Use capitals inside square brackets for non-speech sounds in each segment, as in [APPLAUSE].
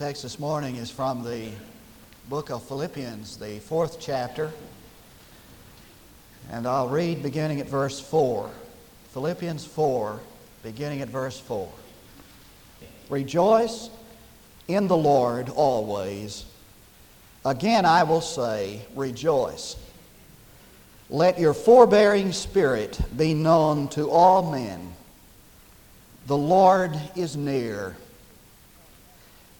text this morning is from the book of Philippians, the fourth chapter. And I'll read beginning at verse 4. Philippians 4, beginning at verse 4. Rejoice in the Lord always. Again, I will say, rejoice. Let your forbearing spirit be known to all men. The Lord is near.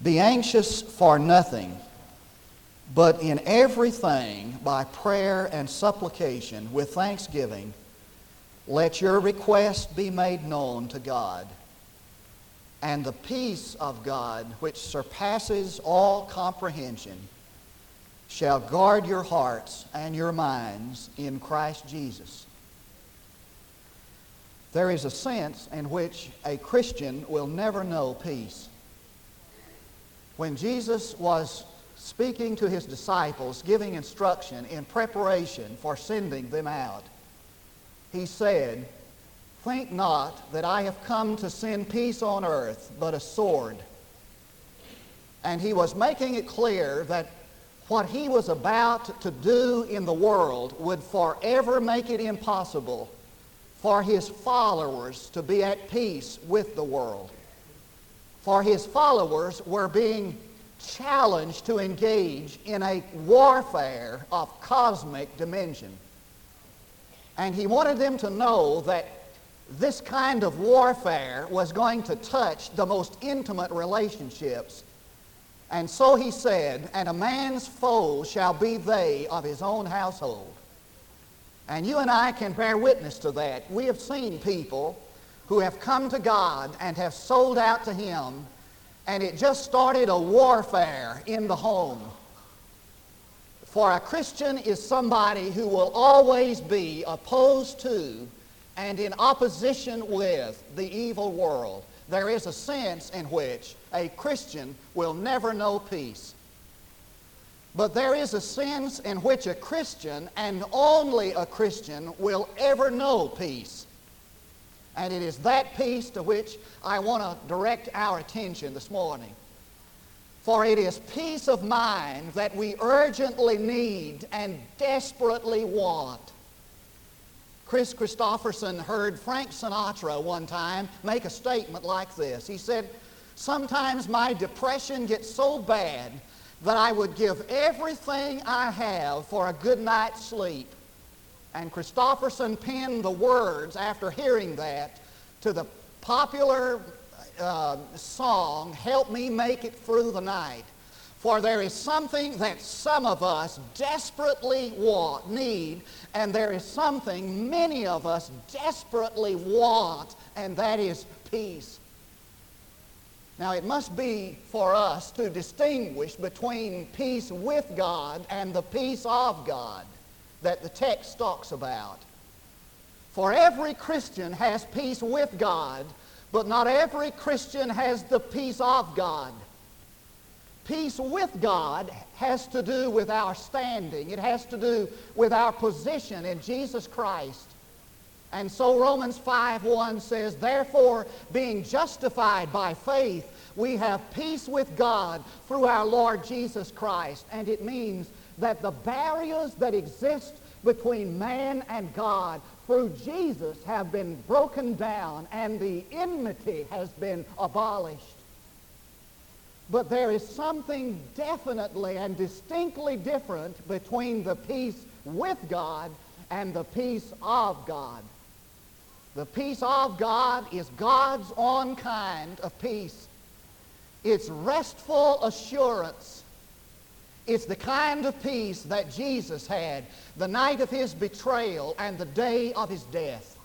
Be anxious for nothing, but in everything, by prayer and supplication, with thanksgiving, let your request be made known to God. And the peace of God, which surpasses all comprehension, shall guard your hearts and your minds in Christ Jesus. There is a sense in which a Christian will never know peace. When Jesus was speaking to his disciples, giving instruction in preparation for sending them out, he said, Think not that I have come to send peace on earth, but a sword. And he was making it clear that what he was about to do in the world would forever make it impossible for his followers to be at peace with the world for his followers were being challenged to engage in a warfare of cosmic dimension. And he wanted them to know that this kind of warfare was going to touch the most intimate relationships. And so he said, And a man's foes shall be they of his own household. And you and I can bear witness to that. We have seen people who have come to God and have sold out to Him, and it just started a warfare in the home. For a Christian is somebody who will always be opposed to and in opposition with the evil world. There is a sense in which a Christian will never know peace. But there is a sense in which a Christian, and only a Christian, will ever know peace. And it is that peace to which I want to direct our attention this morning. For it is peace of mind that we urgently need and desperately want. Kris Kristofferson heard Frank Sinatra one time make a statement like this. He said, Sometimes my depression gets so bad that I would give everything I have for a good night's sleep. And Kristofferson penned the words after hearing that to the popular uh, song, Help Me Make It Through the Night. For there is something that some of us desperately want, need, and there is something many of us desperately want, and that is peace. Now, it must be for us to distinguish between peace with God and the peace of God that the text talks about. For every Christian has peace with God, but not every Christian has the peace of God. Peace with God has to do with our standing. It has to do with our position in Jesus Christ. And so Romans 5:1 says, Therefore, being justified by faith, we have peace with God through our Lord Jesus Christ. And it means that the barriers that exist between man and God through Jesus have been broken down and the enmity has been abolished. But there is something definitely and distinctly different between the peace with God and the peace of God. The peace of God is God's own kind of peace. It's restful assurance it's the kind of peace that Jesus had the night of his betrayal and the day of his death.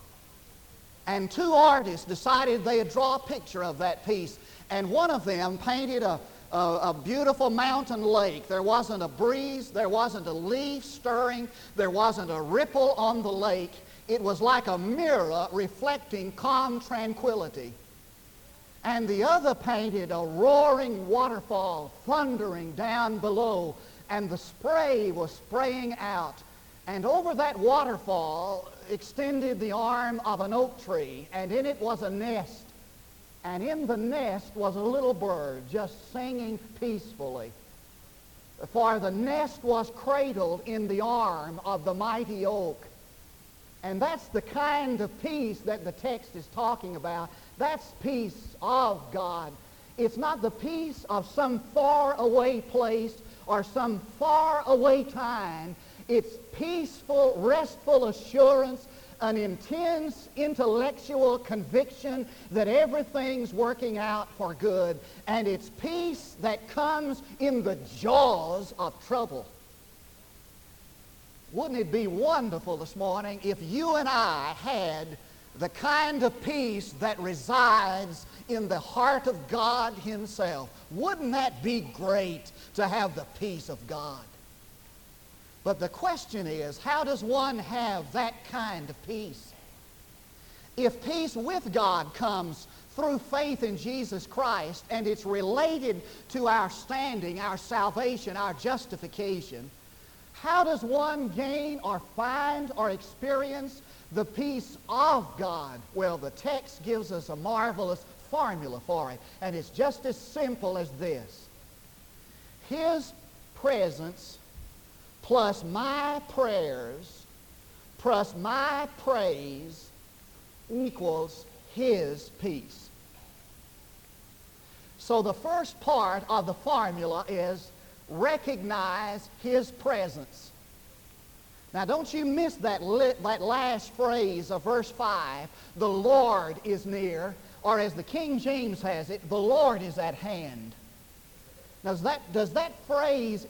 And two artists decided they'd draw a picture of that peace. And one of them painted a, a, a, beautiful mountain lake. There wasn't a breeze, there wasn't a leaf stirring, there wasn't a ripple on the lake. It was like a mirror reflecting calm tranquility and the other painted a roaring waterfall thundering down below, and the spray was spraying out. And over that waterfall extended the arm of an oak tree, and in it was a nest. And in the nest was a little bird just singing peacefully. For the nest was cradled in the arm of the mighty oak. And that's the kind of peace that the text is talking about. That's peace of God. It's not the peace of some far away place or some far away time. It's peaceful, restful assurance an intense intellectual conviction that everything's working out for good, and it's peace that comes in the jaws of trouble. Wouldn't it be wonderful this morning if you and I had the kind of peace that resides in the heart of God Himself? Wouldn't that be great to have the peace of God? But the question is, how does one have that kind of peace? If peace with God comes through faith in Jesus Christ and it's related to our standing, our salvation, our justification, how does one gain or find or experience the peace of God? Well, the text gives us a marvelous formula for it, and it's just as simple as this. His presence plus my prayers plus my praise equals his peace. So the first part of the formula is recognize his presence. Now don't you miss that, that last phrase of verse 5, the Lord is near, or as the King James has it, the Lord is at hand. Does that, does that phrase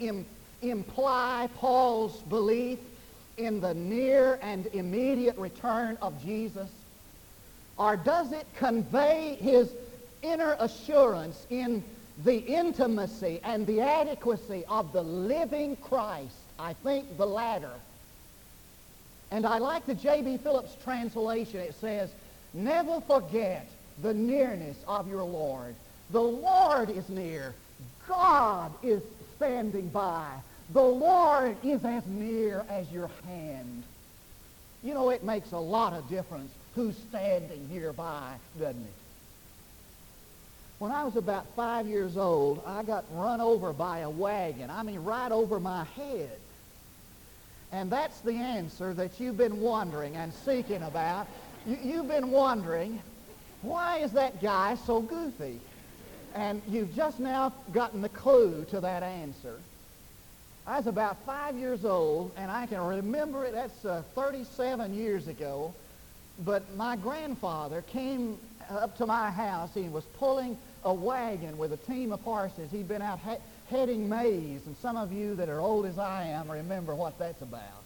imply Paul's belief in the near and immediate return of Jesus? Or does it convey his inner assurance in the intimacy and the adequacy of the living Christ? I think the latter. And I like the J.B. Phillips translation. It says, never forget the nearness of your Lord. The Lord is near. God is standing by. The Lord is as near as your hand. You know, it makes a lot of difference who's standing nearby, doesn't it? When I was about five years old, I got run over by a wagon. I mean, right over my head. And that's the answer that you've been wondering and seeking about. You, have been wondering, why is that guy so goofy? And you've just now gotten the clue to that answer. I was about five years old, and I can remember it. That's uh, 37 years ago. But my grandfather came up to my house. He was pulling a wagon with a team of horses. He'd been out he- heading maize, and some of you that are old as I am remember what that's about.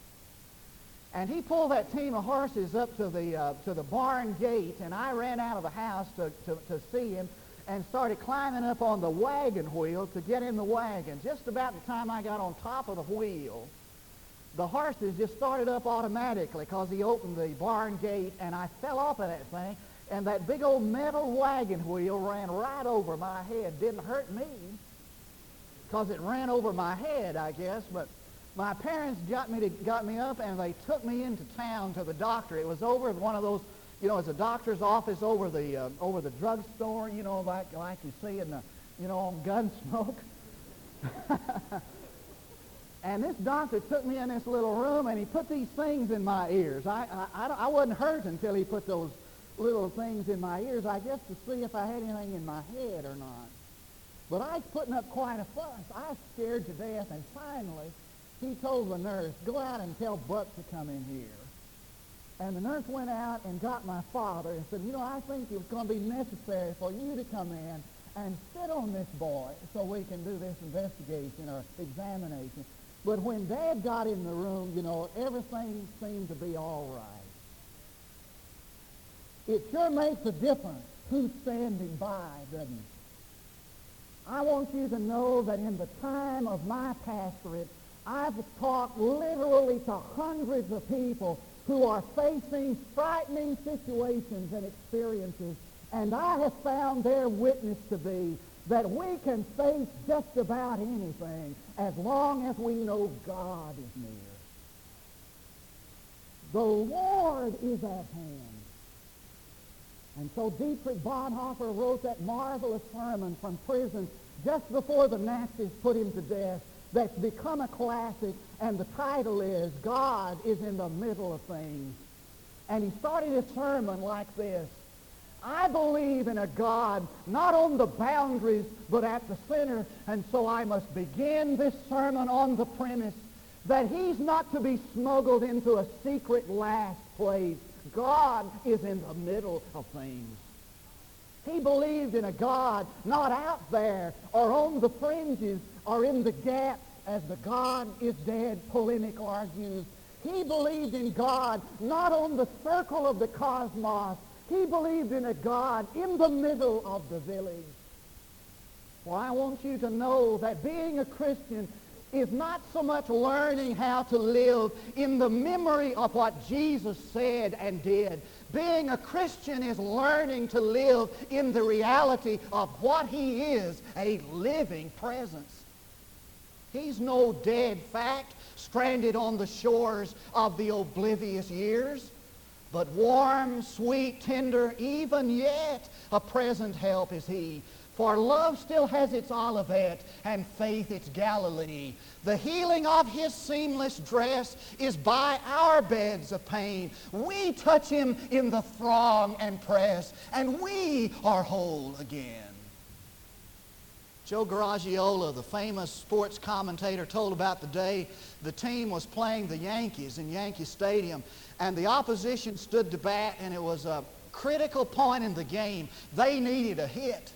And he pulled that team of horses up to the, uh, to the barn gate, and I ran out of the house to, to, to see him and started climbing up on the wagon wheel to get in the wagon. Just about the time I got on top of the wheel, the horses just started up automatically because he opened the barn gate and I fell off of that thing and that big old metal wagon wheel ran right over my head. Didn't hurt me because it ran over my head, I guess, but my parents got me, to, got me up and they took me into town to the doctor. It was over one of those you know, as a doctor's office over the uh, over the drugstore, you know, like like you see in the, you know, on Gunsmoke. [LAUGHS] and this doctor took me in this little room and he put these things in my ears. I I, I, I wasn't hurt until he put those little things in my ears, I guess to see if I had anything in my head or not. But I was putting up quite a fuss. I was scared to death, and finally, he told the nurse, go out and tell Buck to come in here. And the nurse went out and got my father and said, you know, I think it's going to be necessary for you to come in and sit on this boy so we can do this investigation or examination. But when Dad got in the room, you know, everything seemed to be all right. It sure makes a difference who's standing by, doesn't it? I want you to know that in the time of my pastorate, I've talked literally to hundreds of people who are facing frightening situations and experiences. And I have found their witness to be that we can face just about anything as long as we know God is near. The Lord is at hand. And so Dietrich Bonhoeffer wrote that marvelous sermon from prison just before the Nazis put him to death that's become a classic, and the title is God is in the Middle of Things. And he started his sermon like this. I believe in a God not on the boundaries, but at the center, and so I must begin this sermon on the premise that he's not to be smuggled into a secret last place. God is in the middle of things. He believed in a God not out there or on the fringes or in the gap as the God is dead polemic argues. He believed in God not on the circle of the cosmos. He believed in a God in the middle of the village. Well, I want you to know that being a Christian is not so much learning how to live in the memory of what Jesus said and did. Being a Christian is learning to live in the reality of what he is, a living presence. He's no dead fact stranded on the shores of the oblivious years, but warm, sweet, tender, even yet a present help is he for love still has its Olivet and faith its Galilee. The healing of his seamless dress is by our beds of pain. We touch him in the throng and press, and we are whole again. Joe Garagiola, the famous sports commentator, told about the day the team was playing the Yankees in Yankee Stadium, and the opposition stood to bat, and it was a critical point in the game. They needed a hit.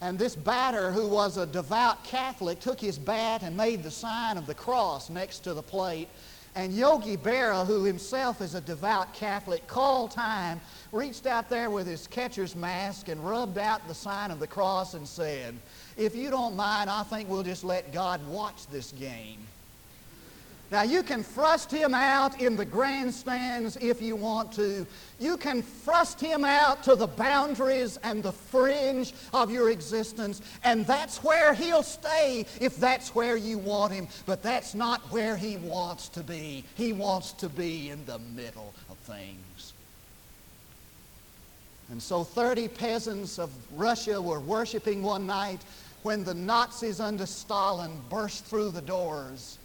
And this batter, who was a devout Catholic, took his bat and made the sign of the cross next to the plate. And Yogi Berra, who himself is a devout Catholic, called time, reached out there with his catcher's mask and rubbed out the sign of the cross and said, If you don't mind, I think we'll just let God watch this game. Now, you can thrust him out in the grandstands if you want to. You can thrust him out to the boundaries and the fringe of your existence, and that's where he'll stay if that's where you want him. But that's not where he wants to be. He wants to be in the middle of things. And so 30 peasants of Russia were worshiping one night when the Nazis under Stalin burst through the doors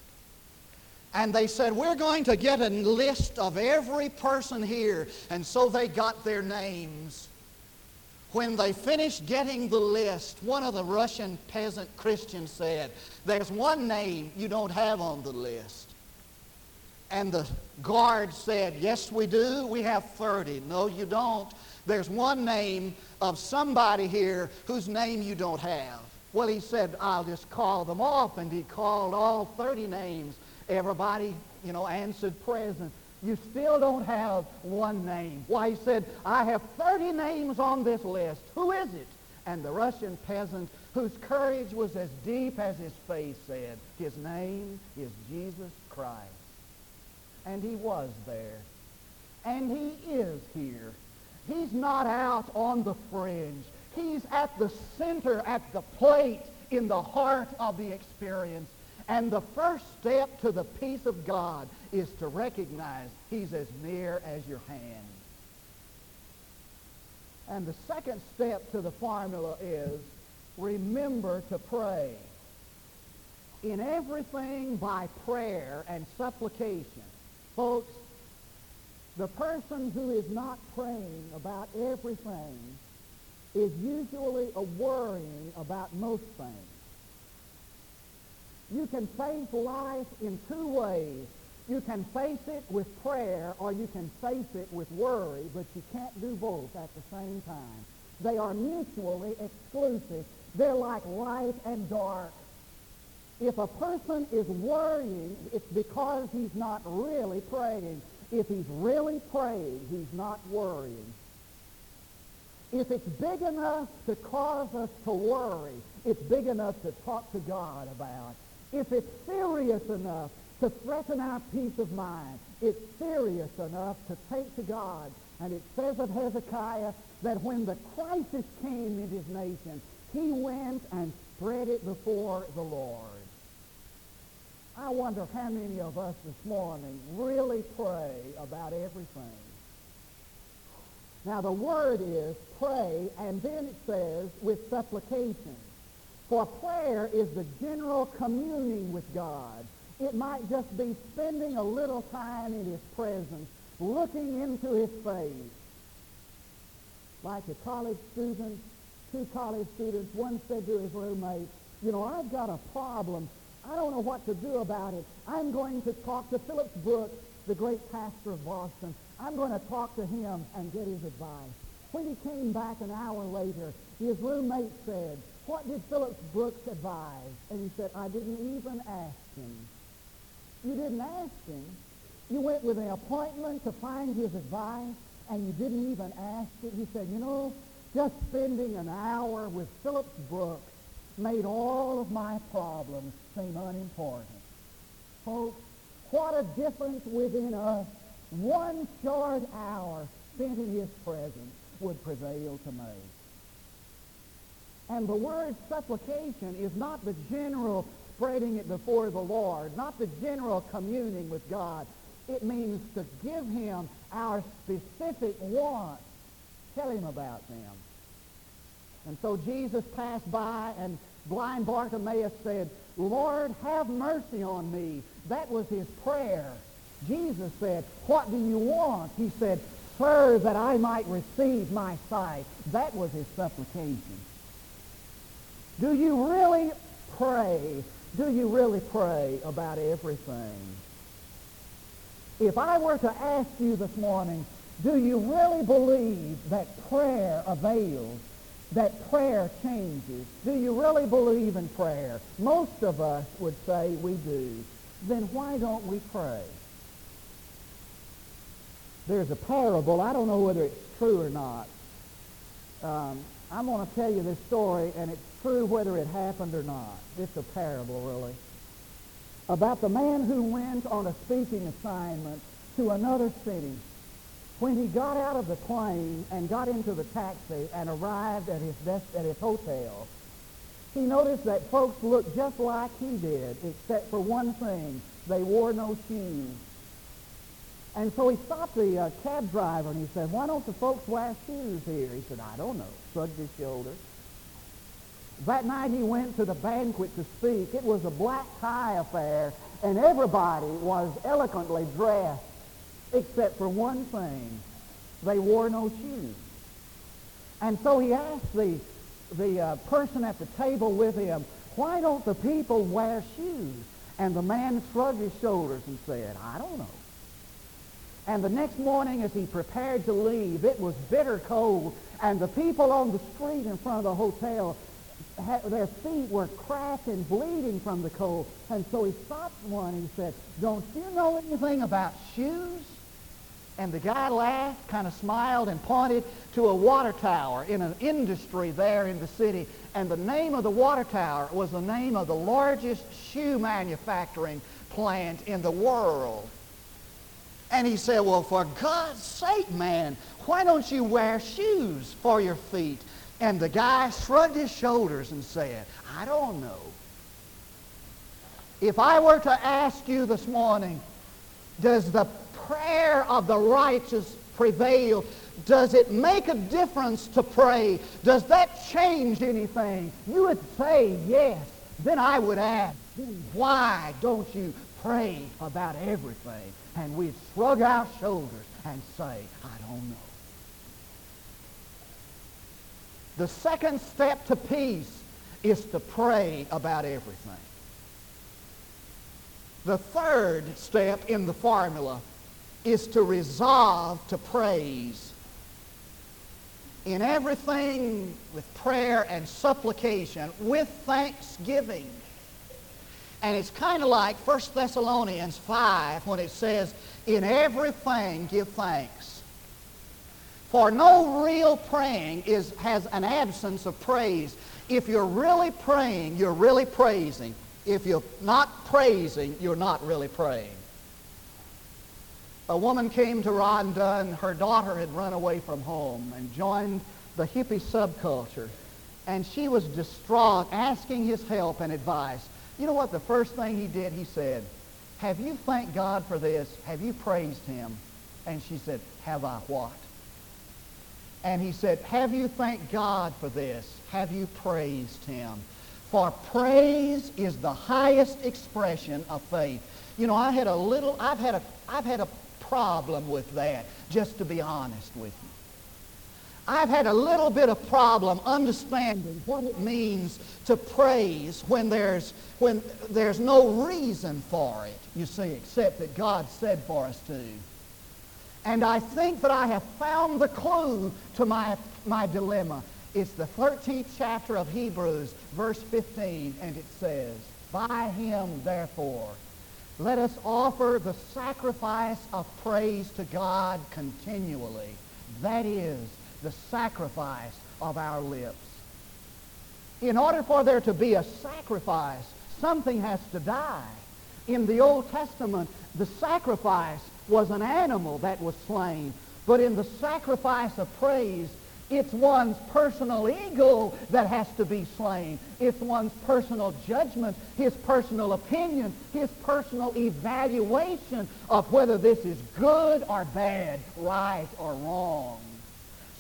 and they said, We're going to get a list of every person here. And so they got their names. When they finished getting the list, one of the Russian peasant Christians said, There's one name you don't have on the list. And the guard said, Yes, we do. We have 30. No, you don't. There's one name of somebody here whose name you don't have. Well, he said, I'll just call them off. And he called all 30 names. Everybody, you know, answered present. You still don't have one name. Why, he said, I have 30 names on this list. Who is it? And the Russian peasant, whose courage was as deep as his face, said, His name is Jesus Christ. And he was there. And he is here. He's not out on the fringe. He's at the center, at the plate, in the heart of the experience. And the first step to the peace of God is to recognize he's as near as your hand. And the second step to the formula is remember to pray. In everything by prayer and supplication. Folks, the person who is not praying about everything is usually a worrying about most things. You can face life in two ways. You can face it with prayer or you can face it with worry, but you can't do both at the same time. They are mutually exclusive. They're like light and dark. If a person is worrying, it's because he's not really praying. If he's really praying, he's not worrying. If it's big enough to cause us to worry, it's big enough to talk to God about. If it's serious enough to threaten our peace of mind, it's serious enough to take to God. And it says of Hezekiah that when the crisis came in his nation, he went and spread it before the Lord. I wonder how many of us this morning really pray about everything. Now the word is pray, and then it says with supplication. For a prayer is the general communing with God. It might just be spending a little time in his presence, looking into his face. Like a college student, two college students, one said to his roommate, you know, I've got a problem. I don't know what to do about it. I'm going to talk to Phillips Brooks, the great pastor of Boston. I'm going to talk to him and get his advice. When he came back an hour later, his roommate said, what did Phillips Brooks advise? And he said, I didn't even ask him. You didn't ask him. You went with an appointment to find his advice, and you didn't even ask it. He said, you know, just spending an hour with Phillips Brooks made all of my problems seem unimportant. Folks, what a difference within us one short hour spent in his presence would prevail to make. And the word supplication is not the general spreading it before the Lord, not the general communing with God. It means to give him our specific wants. Tell him about them. And so Jesus passed by and blind Bartimaeus said, Lord, have mercy on me. That was his prayer. Jesus said, what do you want? He said, Sir, that I might receive my sight. That was his supplication. Do you really pray? Do you really pray about everything? If I were to ask you this morning, do you really believe that prayer avails, that prayer changes? Do you really believe in prayer? Most of us would say we do. Then why don't we pray? There's a parable. I don't know whether it's true or not. Um, I'm going to tell you this story, and it's true whether it happened or not. It's a parable, really. About the man who went on a speaking assignment to another city. When he got out of the plane and got into the taxi and arrived at his, des- at his hotel, he noticed that folks looked just like he did, except for one thing. They wore no shoes. And so he stopped the uh, cab driver and he said, why don't the folks wear shoes here? He said, I don't know. Shrugged his shoulders. That night he went to the banquet to speak. It was a black tie affair, and everybody was eloquently dressed, except for one thing. They wore no shoes. And so he asked the, the uh, person at the table with him, why don't the people wear shoes? And the man shrugged his shoulders and said, I don't know. And the next morning as he prepared to leave, it was bitter cold, and the people on the street in front of the hotel, their feet were cracked and bleeding from the cold. And so he stopped one and he said, don't you know anything about shoes? And the guy laughed, kind of smiled, and pointed to a water tower in an industry there in the city. And the name of the water tower was the name of the largest shoe manufacturing plant in the world. And he said, well, for God's sake, man, why don't you wear shoes for your feet? And the guy shrugged his shoulders and said, I don't know. If I were to ask you this morning, does the prayer of the righteous prevail? Does it make a difference to pray? Does that change anything? You would say yes. Then I would ask, why don't you pray about everything? And we'd shrug our shoulders and say, I don't know. The second step to peace is to pray about everything. The third step in the formula is to resolve to praise. In everything with prayer and supplication, with thanksgiving. And it's kind of like 1 Thessalonians 5 when it says, in everything give thanks. For no real praying is, has an absence of praise. If you're really praying, you're really praising. If you're not praising, you're not really praying. A woman came to Ron Dunn. Her daughter had run away from home and joined the hippie subculture. And she was distraught, asking his help and advice. You know what the first thing he did? He said, have you thanked God for this? Have you praised him? And she said, have I what? And he said, have you thanked God for this? Have you praised him? For praise is the highest expression of faith. You know, I had a little, I've had a, I've had a problem with that, just to be honest with you. I've had a little bit of problem understanding what it means to praise when there's, when there's no reason for it, you see, except that God said for us to. And I think that I have found the clue to my, my dilemma. It's the 13th chapter of Hebrews, verse 15, and it says, By him, therefore, let us offer the sacrifice of praise to God continually. That is the sacrifice of our lips. In order for there to be a sacrifice, something has to die. In the Old Testament, the sacrifice was an animal that was slain. But in the sacrifice of praise, it's one's personal ego that has to be slain. It's one's personal judgment, his personal opinion, his personal evaluation of whether this is good or bad, right or wrong.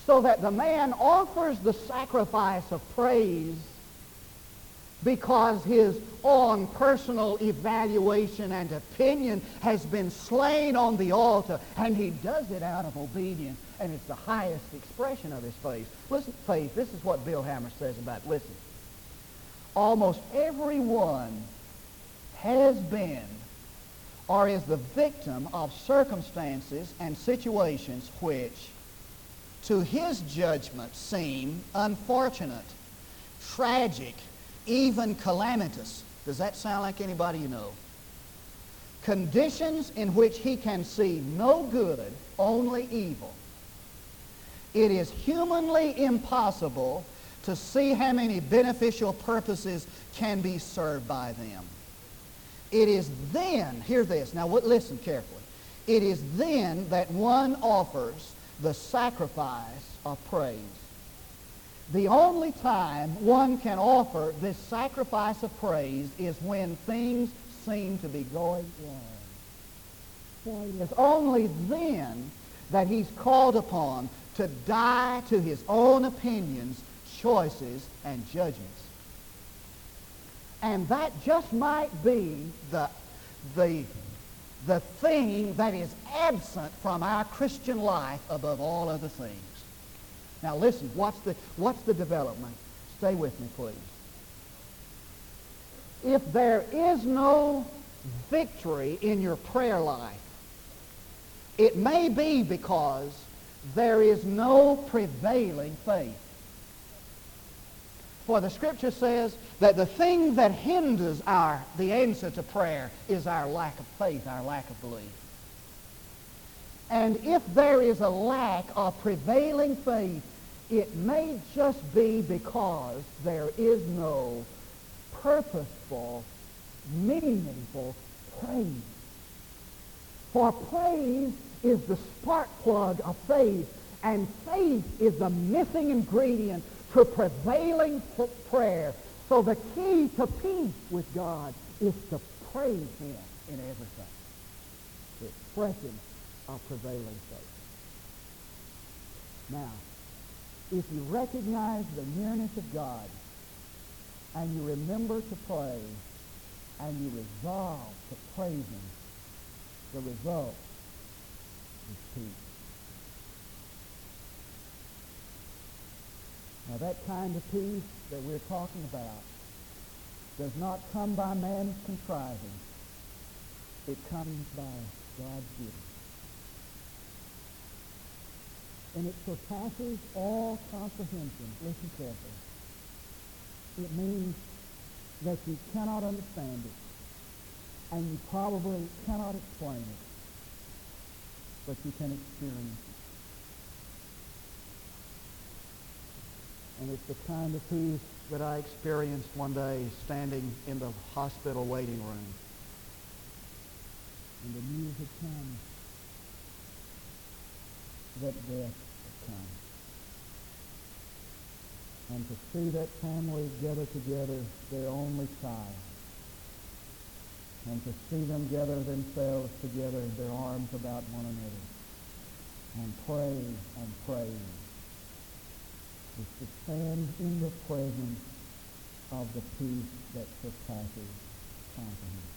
So that the man offers the sacrifice of praise because his own personal evaluation and opinion has been slain on the altar, and he does it out of obedience, and it's the highest expression of his faith. Listen, faith, this is what Bill Hammer says about it. Listen. Almost everyone has been or is the victim of circumstances and situations which, to his judgment, seem unfortunate, tragic, even calamitous. Does that sound like anybody you know? Conditions in which he can see no good, only evil. It is humanly impossible to see how many beneficial purposes can be served by them. It is then, hear this, now listen carefully. It is then that one offers the sacrifice of praise. The only time one can offer this sacrifice of praise is when things seem to be going wrong. For it is only then that he's called upon to die to his own opinions, choices, and judgments. And that just might be the, the, the thing that is absent from our Christian life above all other things. Now listen, what's the, what's the development? Stay with me, please. If there is no victory in your prayer life, it may be because there is no prevailing faith. For the scripture says that the thing that hinders our the answer to prayer is our lack of faith, our lack of belief. And if there is a lack of prevailing faith, it may just be because there is no purposeful, meaningful praise. For praise is the spark plug of faith, and faith is the missing ingredient to prevailing prayer. So the key to peace with God is to praise him in everything. The expression of prevailing faith. Now, if you recognize the nearness of God and you remember to pray and you resolve to praise him, the result is peace. Now that kind of peace that we're talking about does not come by man's contriving. It comes by God's giving and it surpasses all comprehension. Listen carefully. It means that you cannot understand it, and you probably cannot explain it, but you can experience it. And it's the kind of peace that I experienced one day standing in the hospital waiting room. And the news had come that death And to see that family gather together their only child. And to see them gather themselves together, their arms about one another. And pray and pray is to stand in the presence of the peace that surpasses comprehension.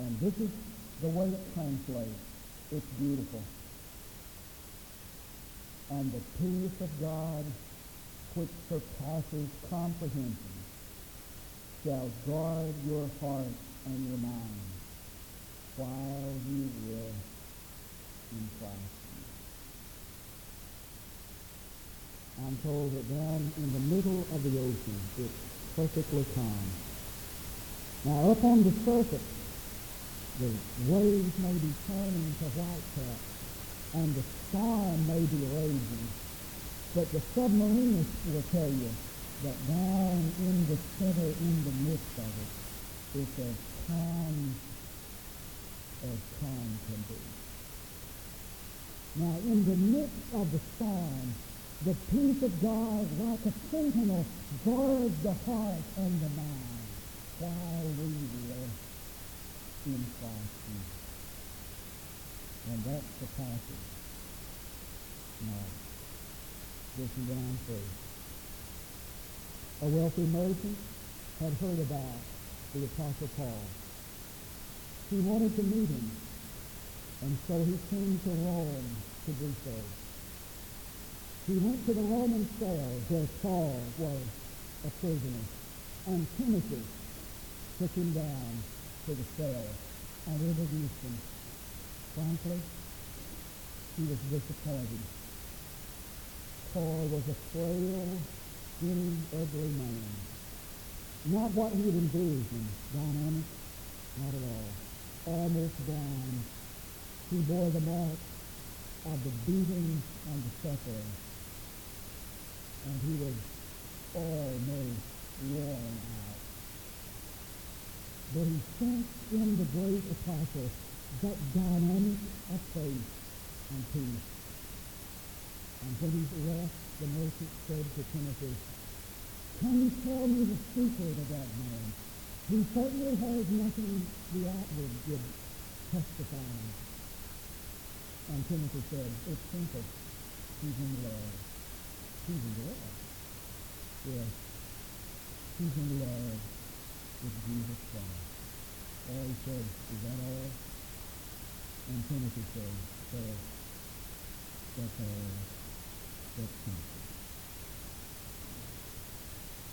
And this is the way it translates. It's beautiful. And the peace of God, which surpasses comprehension, shall guard your heart and your mind while you rest in Christ. I'm told that down in the middle of the ocean, it's perfectly calm. Now, up on the surface, the waves may be turning to white caps, and the storm may be raging, but the submarinist will tell you that down in the center, in the midst of it, it's as calm as calm can be. Now, in the midst of the storm, the peace of God, like a sentinel, guards the heart and the mind while we rest in Christ. And that's the passage. Now, listen down through. A wealthy merchant had heard about the Apostle Paul. He wanted to meet him, and so he came to Rome to do so. He went to the Roman cell where Paul was a prisoner, and Timothy took him down to the cell and introduced him. Frankly, he was disappointed. Paul was a frail, skinny, ugly man. Not what he had envisioned, dynamic, not at all. Almost blind. He bore the mark of the beating and the suffering and he was almost worn out. But he sensed in the great apostle that dynamic of faith and peace. And when he left, the merchant said to Timothy, can you tell me the secret of that man? He certainly has nothing the outward would testify. And Timothy said, it's simple. He's in love. He's in love. Yes. He's in love with Jesus Christ. All he said, is that all? And Timothy said, sir, that's all. That's simple.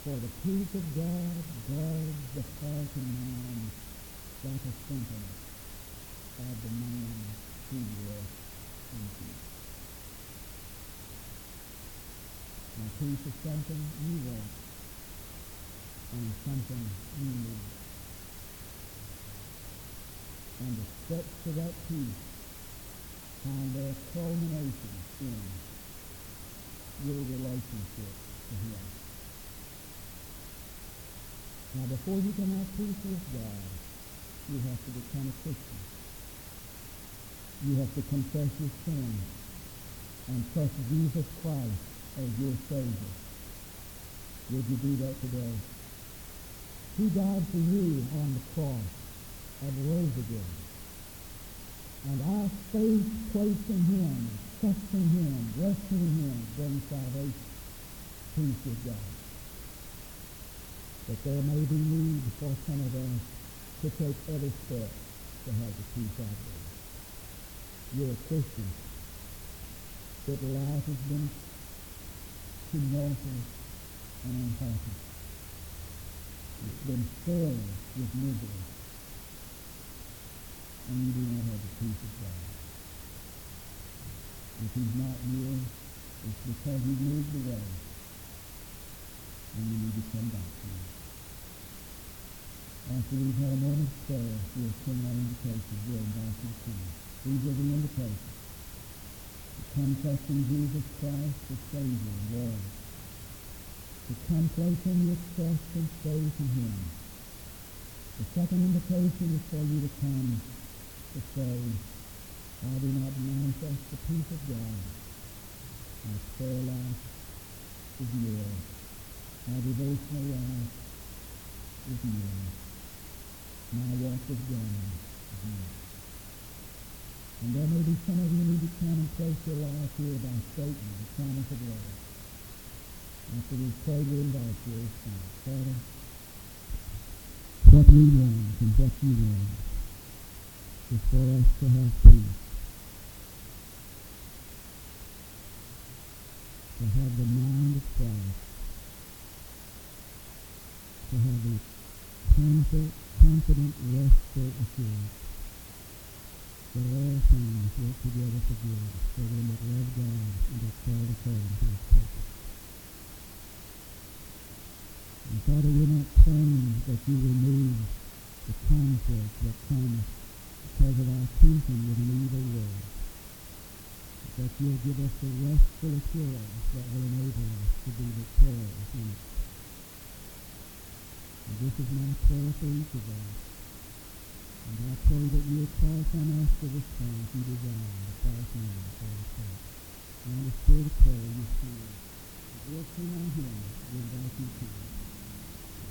For the peace of God guards the heart and mind like a sentinel of the man who rests in peace. Now peace is something you want and something you need. And the steps to that peace find their culmination in your relationship to Him. Now before you can have peace with God, you have to become a Christian. You have to confess your sins and trust Jesus Christ as your Savior. Would you do that today? He died for you on the cross and rose again. And our faith placed in him, trusting him, resting in him, brings salvation, peace with God. But there may be need for some of us to take other steps to have the peace out there. You're a Christian, but life has been humility and unhappy. It's been filled with misery. And you do not have the peace of God. If he's not near, it's because he moved away. And you need to come back to him. After we've had a moment's prayer, we'll sing our invitation. We'll back to the king. These are the invitations confessing Jesus Christ as Savior Lord. To come placing your trust and faith in Him. The second invitation is for you to come to say, I do not manifest the peace of God. My prayer life is yours. My devotional life is yours. My walk with God is yours. And there may be some of you need to come and place your life here by statement the promise of love. After we've prayed, we invite you. Father, what we want and what you want is for us to have peace. To have the mind of Christ. To have a confident, confident, restful assurance that all things work together for good for them that love God and are called according to his purpose. And Father, we're not praying that you remove the conflict that comes because of our tension with an evil world. That you'll give us the restful assurance that will enable us to be victorious in it. And this is my prayer for each of us. And I pray that you will call upon us to response you desire in Christ's name for the church. And the spirit of prayer you see. If you'll come on him, we invite you to.